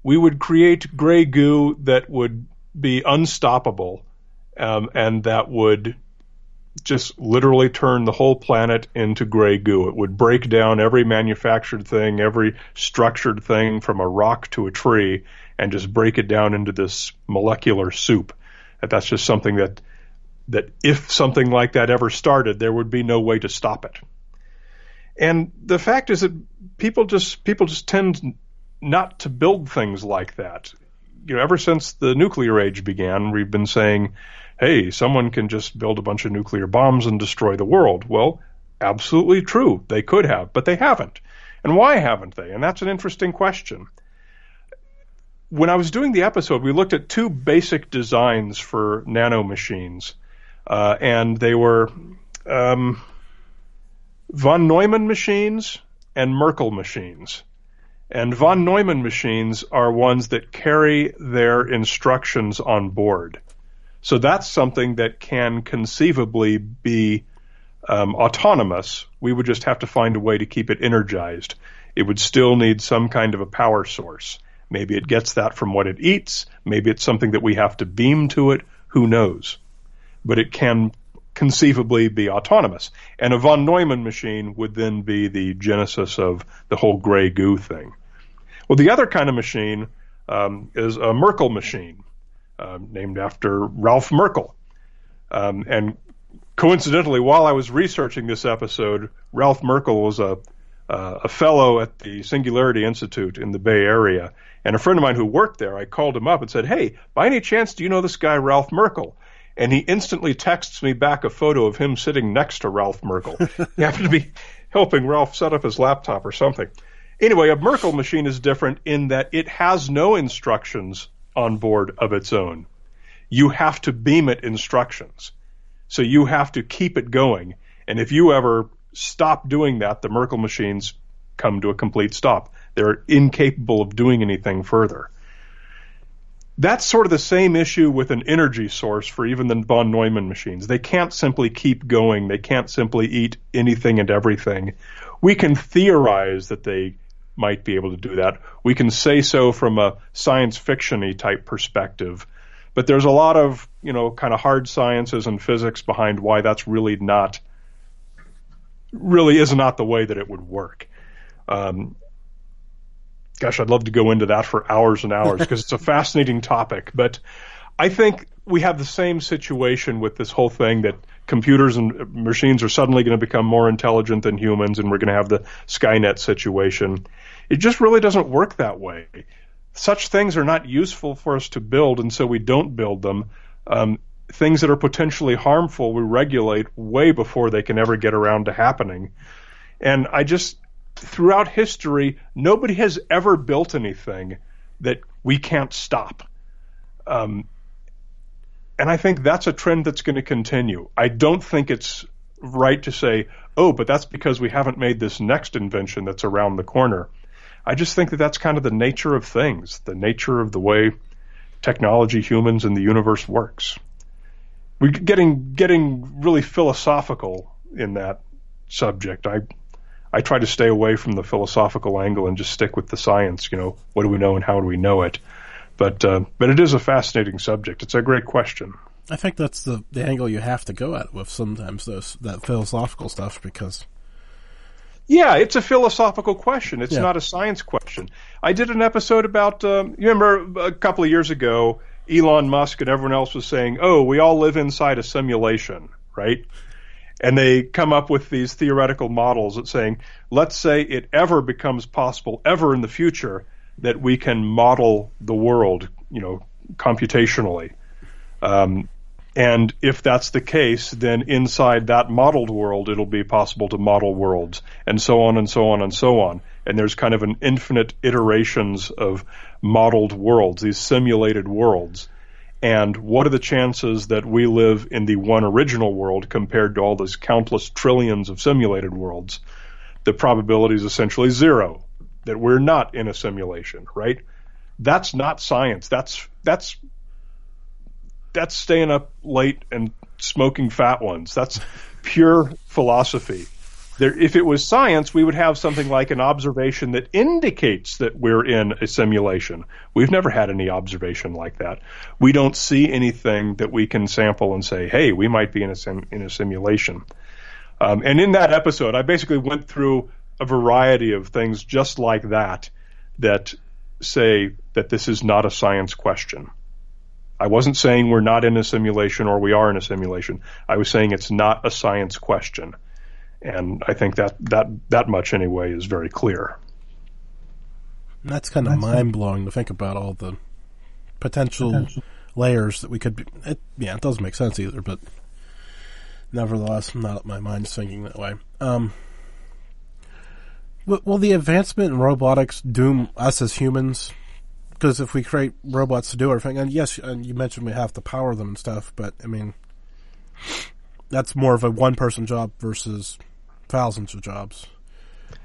we would create gray goo that would be unstoppable um, and that would just literally turn the whole planet into gray goo. It would break down every manufactured thing, every structured thing from a rock to a tree, and just break it down into this molecular soup. And that's just something that that if something like that ever started, there would be no way to stop it. And the fact is that people just people just tend not to build things like that. You know, ever since the nuclear age began, we've been saying hey, someone can just build a bunch of nuclear bombs and destroy the world. Well, absolutely true. They could have, but they haven't. And why haven't they? And that's an interesting question. When I was doing the episode, we looked at two basic designs for nanomachines, uh, and they were um, von Neumann machines and Merkle machines. And von Neumann machines are ones that carry their instructions on board. So that's something that can conceivably be um, autonomous. We would just have to find a way to keep it energized. It would still need some kind of a power source. Maybe it gets that from what it eats. Maybe it's something that we have to beam to it. Who knows? But it can conceivably be autonomous. And a von Neumann machine would then be the genesis of the whole gray goo thing. Well, the other kind of machine um, is a Merkle machine uh, named after Ralph Merkle. Um, and coincidentally, while I was researching this episode, Ralph Merkle was a uh, a fellow at the Singularity Institute in the Bay Area, and a friend of mine who worked there. I called him up and said, "Hey, by any chance, do you know this guy Ralph Merkle?" And he instantly texts me back a photo of him sitting next to Ralph Merkle. he happened to be helping Ralph set up his laptop or something. Anyway, a Merkle machine is different in that it has no instructions on board of its own. You have to beam it instructions. So you have to keep it going. And if you ever stop doing that, the Merkle machines come to a complete stop. They're incapable of doing anything further. That's sort of the same issue with an energy source for even the von Neumann machines. They can't simply keep going. They can't simply eat anything and everything. We can theorize that they might be able to do that. We can say so from a science fictiony type perspective, but there's a lot of you know kind of hard sciences and physics behind why that's really not really is not the way that it would work. Um, gosh, I'd love to go into that for hours and hours because it's a fascinating topic. But I think we have the same situation with this whole thing that computers and machines are suddenly going to become more intelligent than humans, and we're going to have the Skynet situation. It just really doesn't work that way. Such things are not useful for us to build, and so we don't build them. Um, things that are potentially harmful, we regulate way before they can ever get around to happening. And I just, throughout history, nobody has ever built anything that we can't stop. Um, and I think that's a trend that's going to continue. I don't think it's right to say, oh, but that's because we haven't made this next invention that's around the corner. I just think that that's kind of the nature of things, the nature of the way technology, humans, and the universe works. We're getting getting really philosophical in that subject. I I try to stay away from the philosophical angle and just stick with the science. You know, what do we know and how do we know it? But uh, but it is a fascinating subject. It's a great question. I think that's the the angle you have to go at with sometimes those that philosophical stuff because yeah, it's a philosophical question. It's yeah. not a science question. I did an episode about, um, you remember a couple of years ago, Elon Musk and everyone else was saying, oh, we all live inside a simulation, right? And they come up with these theoretical models that saying, let's say it ever becomes possible, ever in the future, that we can model the world, you know, computationally. Um, and if that's the case, then inside that modeled world, it'll be possible to model worlds and so on and so on and so on. And there's kind of an infinite iterations of modeled worlds, these simulated worlds. And what are the chances that we live in the one original world compared to all those countless trillions of simulated worlds? The probability is essentially zero. that we're not in a simulation, right? That's not science. That's that's that's staying up late and smoking fat ones. That's pure philosophy. There, if it was science, we would have something like an observation that indicates that we're in a simulation. We've never had any observation like that. We don't see anything that we can sample and say, "Hey, we might be in a sim- in a simulation." Um, and in that episode, I basically went through a variety of things just like that that say that this is not a science question. I wasn't saying we're not in a simulation or we are in a simulation. I was saying it's not a science question. And I think that, that, that much anyway is very clear. And That's kind of mind blowing to think about all the potential, potential, layers that we could be. It, yeah, it doesn't make sense either, but nevertheless, not my mind's thinking that way. Um, will the advancement in robotics doom us as humans? Because if we create robots to do everything, and yes, and you mentioned we have to power them and stuff, but I mean, that's more of a one person job versus thousands of jobs.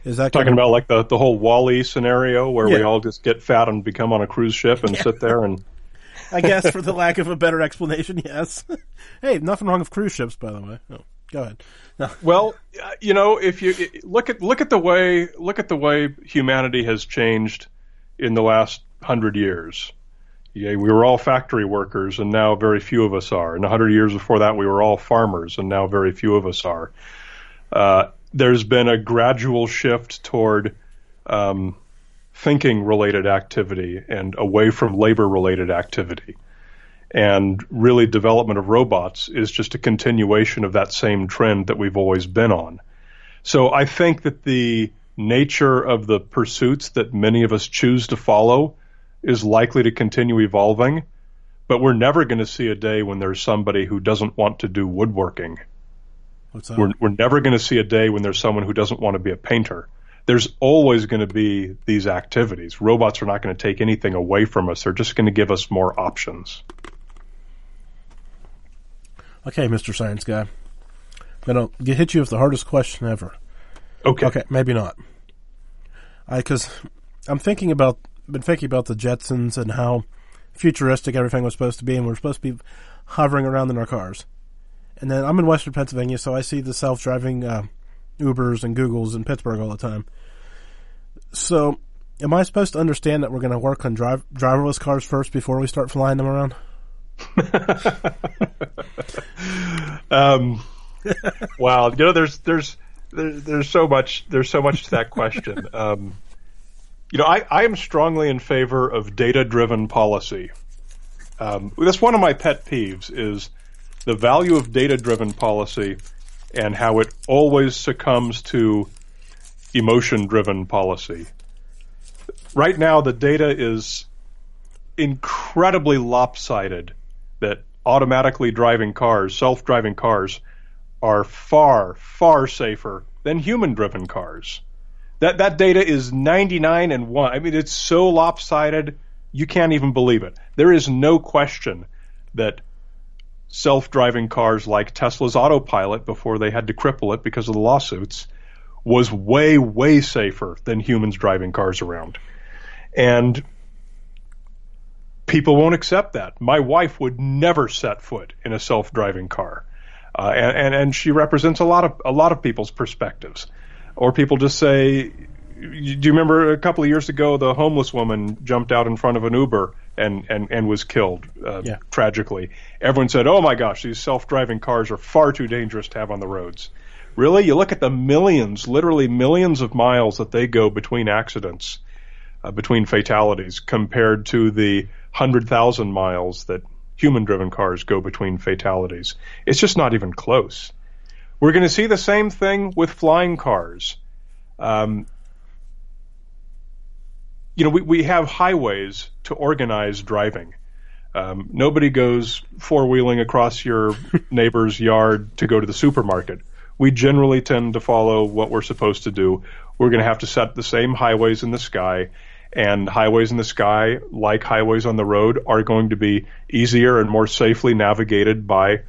Is that talking about like the the whole WALL-E scenario where yeah. we all just get fat and become on a cruise ship and yeah. sit there and I guess for the lack of a better explanation, yes. hey, nothing wrong with cruise ships, by the way. Oh, go ahead. No. Well, you know, if you look at look at the way look at the way humanity has changed in the last hundred years. Yeah, we were all factory workers, and now very few of us are. And a hundred years before that, we were all farmers, and now very few of us are. Uh, there's been a gradual shift toward um, thinking related activity and away from labor related activity. And really, development of robots is just a continuation of that same trend that we've always been on. So I think that the nature of the pursuits that many of us choose to follow is likely to continue evolving, but we're never going to see a day when there's somebody who doesn't want to do woodworking. We're, we're never going to see a day when there's someone who doesn't want to be a painter. There's always going to be these activities. Robots are not going to take anything away from us. They're just going to give us more options. Okay, Mr. Science Guy. I'm going to hit you with the hardest question ever. Okay. Okay, maybe not. I because I'm thinking about been thinking about the Jetsons and how futuristic everything was supposed to be, and we're supposed to be hovering around in our cars. And then I'm in Western Pennsylvania, so I see the self-driving uh, Ubers and Googles in Pittsburgh all the time. So, am I supposed to understand that we're going to work on drive, driverless cars first before we start flying them around? um, wow, you know, there's there's there's so much there's so much to that question. Um, you know, I, I am strongly in favor of data driven policy. Um, that's one of my pet peeves is the value of data driven policy and how it always succumbs to emotion driven policy. Right now, the data is incredibly lopsided that automatically driving cars, self driving cars, are far, far safer than human driven cars. That that data is 99 and 1. I mean it's so lopsided you can't even believe it. There is no question that self-driving cars like Tesla's autopilot before they had to cripple it because of the lawsuits was way way safer than humans driving cars around. And people won't accept that. My wife would never set foot in a self-driving car. Uh, and, and, and she represents a lot of a lot of people's perspectives or people just say, do you remember a couple of years ago the homeless woman jumped out in front of an Uber and and and was killed uh, yeah. tragically? Everyone said, "Oh my gosh, these self-driving cars are far too dangerous to have on the roads." Really, you look at the millions, literally millions of miles that they go between accidents, uh, between fatalities, compared to the hundred thousand miles that human-driven cars go between fatalities. It's just not even close. We're going to see the same thing with flying cars. Um, you know, we, we have highways to organize driving. Um, nobody goes four wheeling across your neighbor's yard to go to the supermarket. We generally tend to follow what we're supposed to do. We're going to have to set the same highways in the sky, and highways in the sky, like highways on the road, are going to be easier and more safely navigated by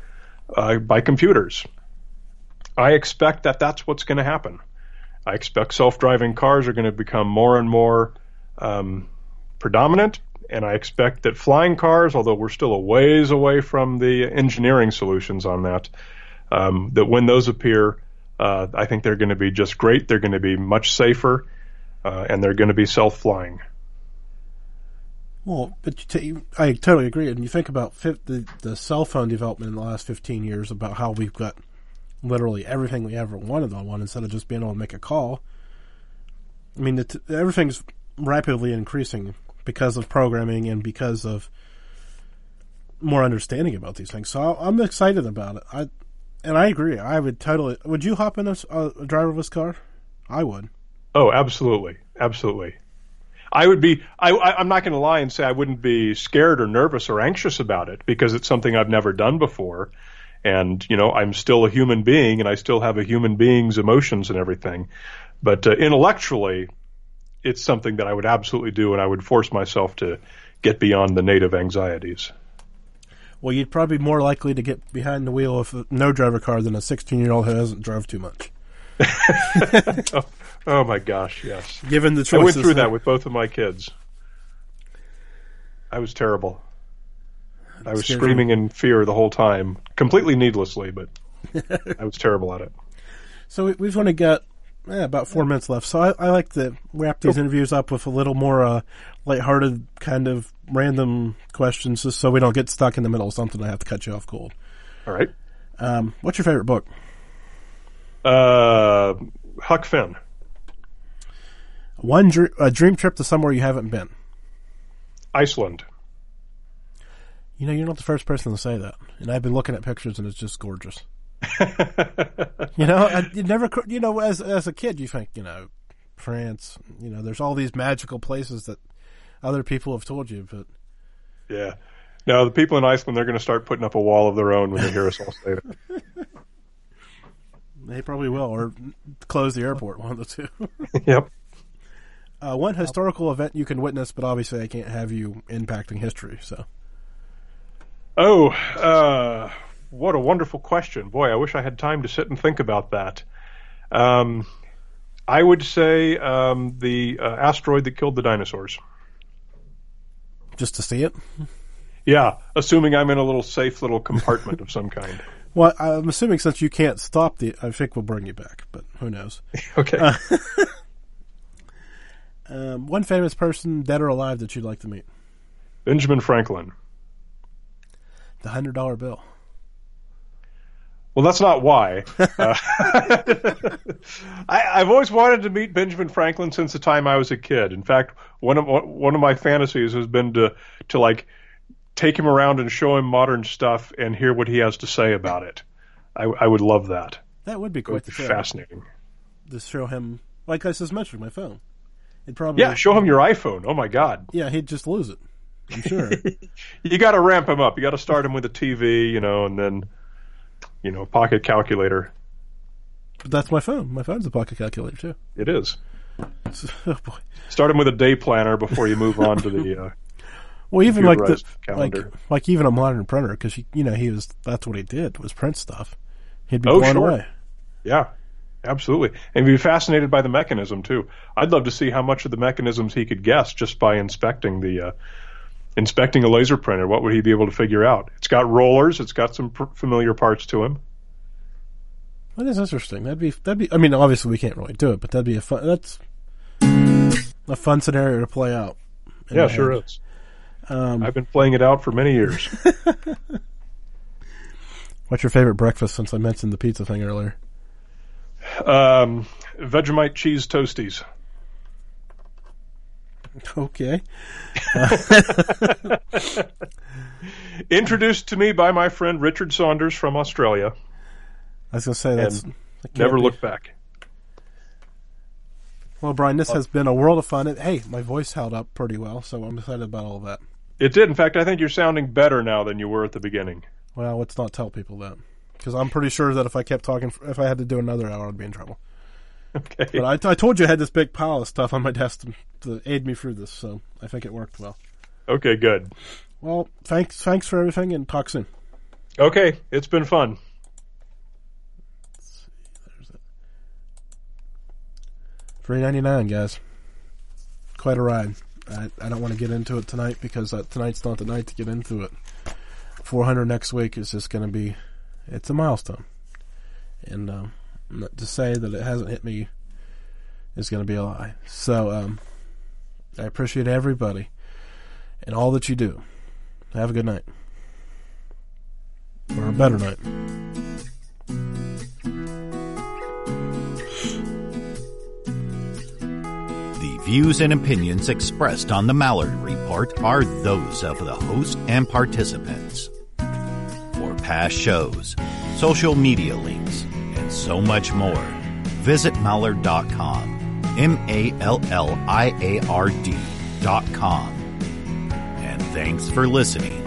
uh, by computers. I expect that that's what's going to happen. I expect self-driving cars are going to become more and more um, predominant, and I expect that flying cars, although we're still a ways away from the engineering solutions on that, um, that when those appear, uh, I think they're going to be just great. They're going to be much safer, uh, and they're going to be self-flying. Well, but t- I totally agree. And you think about the the cell phone development in the last fifteen years, about how we've got literally everything we ever wanted on one instead of just being able to make a call. I mean, t- everything's rapidly increasing because of programming and because of more understanding about these things. So I'm excited about it. I and I agree. I would totally. Would you hop in a, a driverless car? I would. Oh, absolutely, absolutely. I would be. I, I, am not going to lie and say I wouldn't be scared or nervous or anxious about it because it's something I've never done before, and you know I'm still a human being and I still have a human being's emotions and everything, but uh, intellectually, it's something that I would absolutely do and I would force myself to get beyond the native anxieties. Well, you'd probably be more likely to get behind the wheel of a no driver car than a 16 year old who hasn't drove too much. oh, oh, my gosh, yes. Given the choices, I went through that with both of my kids. I was terrible. I was screaming in fear the whole time, completely needlessly, but I was terrible at it. So we've only got eh, about four minutes left. So I, I like to wrap these interviews up with a little more uh, lighthearted, kind of random questions, just so we don't get stuck in the middle of something. I have to cut you off cold. All right. Um, what's your favorite book? Uh, Huck Finn. One dr- a dream trip to somewhere you haven't been. Iceland. You know, you're not the first person to say that, and I've been looking at pictures, and it's just gorgeous. you know, I, you never, you know, as as a kid, you think, you know, France. You know, there's all these magical places that other people have told you, but yeah. Now the people in Iceland, they're going to start putting up a wall of their own when they hear us all say it. They probably will, or close the airport. One of the two. yep. Uh, one historical event you can witness, but obviously I can't have you impacting history. So. Oh, uh, what a wonderful question! Boy, I wish I had time to sit and think about that. Um, I would say um, the uh, asteroid that killed the dinosaurs. Just to see it. Yeah, assuming I'm in a little safe little compartment of some kind. Well, I'm assuming since you can't stop the, I think we'll bring you back, but who knows? okay. Uh, um, one famous person, dead or alive, that you'd like to meet? Benjamin Franklin. The hundred dollar bill. Well, that's not why. uh, I, have always wanted to meet Benjamin Franklin since the time I was a kid. In fact, one of one of my fantasies has been to to like take him around and show him modern stuff and hear what he has to say about it. I, I would love that. That would be quite would be fascinating. To show him, like I just mentioned, my phone. It probably yeah. Show him your iPhone. Oh my God. Yeah, he'd just lose it. I'm sure. you got to ramp him up. You got to start him with a TV, you know, and then you know, pocket calculator. But that's my phone. My phone's a pocket calculator too. It is. oh boy. Start him with a day planner before you move on to the. Uh, well, even like the calendar. like like even a modern printer because you know he was that's what he did was print stuff. He'd be oh, blown sure. away. Yeah, absolutely, and be fascinated by the mechanism too. I'd love to see how much of the mechanisms he could guess just by inspecting the uh, inspecting a laser printer. What would he be able to figure out? It's got rollers. It's got some pr- familiar parts to him. That is interesting. That'd be that'd be. I mean, obviously we can't really do it, but that'd be a fun. That's a fun scenario to play out. Yeah, sure head. is. Um, I've been playing it out for many years. What's your favorite breakfast? Since I mentioned the pizza thing earlier. Um, Vegemite cheese toasties. Okay. Introduced to me by my friend Richard Saunders from Australia. I was going to say that's never look back. Well, Brian, this uh, has been a world of fun. Hey, my voice held up pretty well, so I'm excited about all of that. It did. In fact, I think you're sounding better now than you were at the beginning. Well, let's not tell people that, because I'm pretty sure that if I kept talking, if I had to do another hour, I'd be in trouble. Okay. But I, I told you I had this big pile of stuff on my desk to, to aid me through this, so I think it worked well. Okay, good. Well, thanks, thanks for everything, and talk soon. Okay, it's been fun. Three ninety nine, guys. Quite a ride. I, I don't want to get into it tonight because uh, tonight's not the night to get into it. Four hundred next week is just going to be, it's a milestone, and um, to say that it hasn't hit me is going to be a lie. So um, I appreciate everybody and all that you do. Have a good night. Or a better night. The views and opinions expressed on the Malliard Report are those of the host and participants. For past shows, social media links, so much more, visit Malliard.com. M-A-L-L-I-A-R-D dot com. And thanks for listening.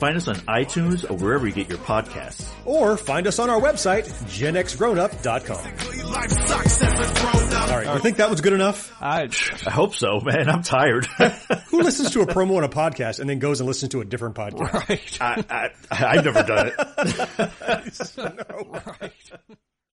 find us on iTunes or wherever you get your podcasts. Or find us on our website, genxgrownup.com. Life sucks as a grown up. All right, you think that was good enough? I, I hope so, man. I'm tired. Who listens to a promo on a podcast and then goes and listens to a different podcast? right. I, I, I've never done it. no. right.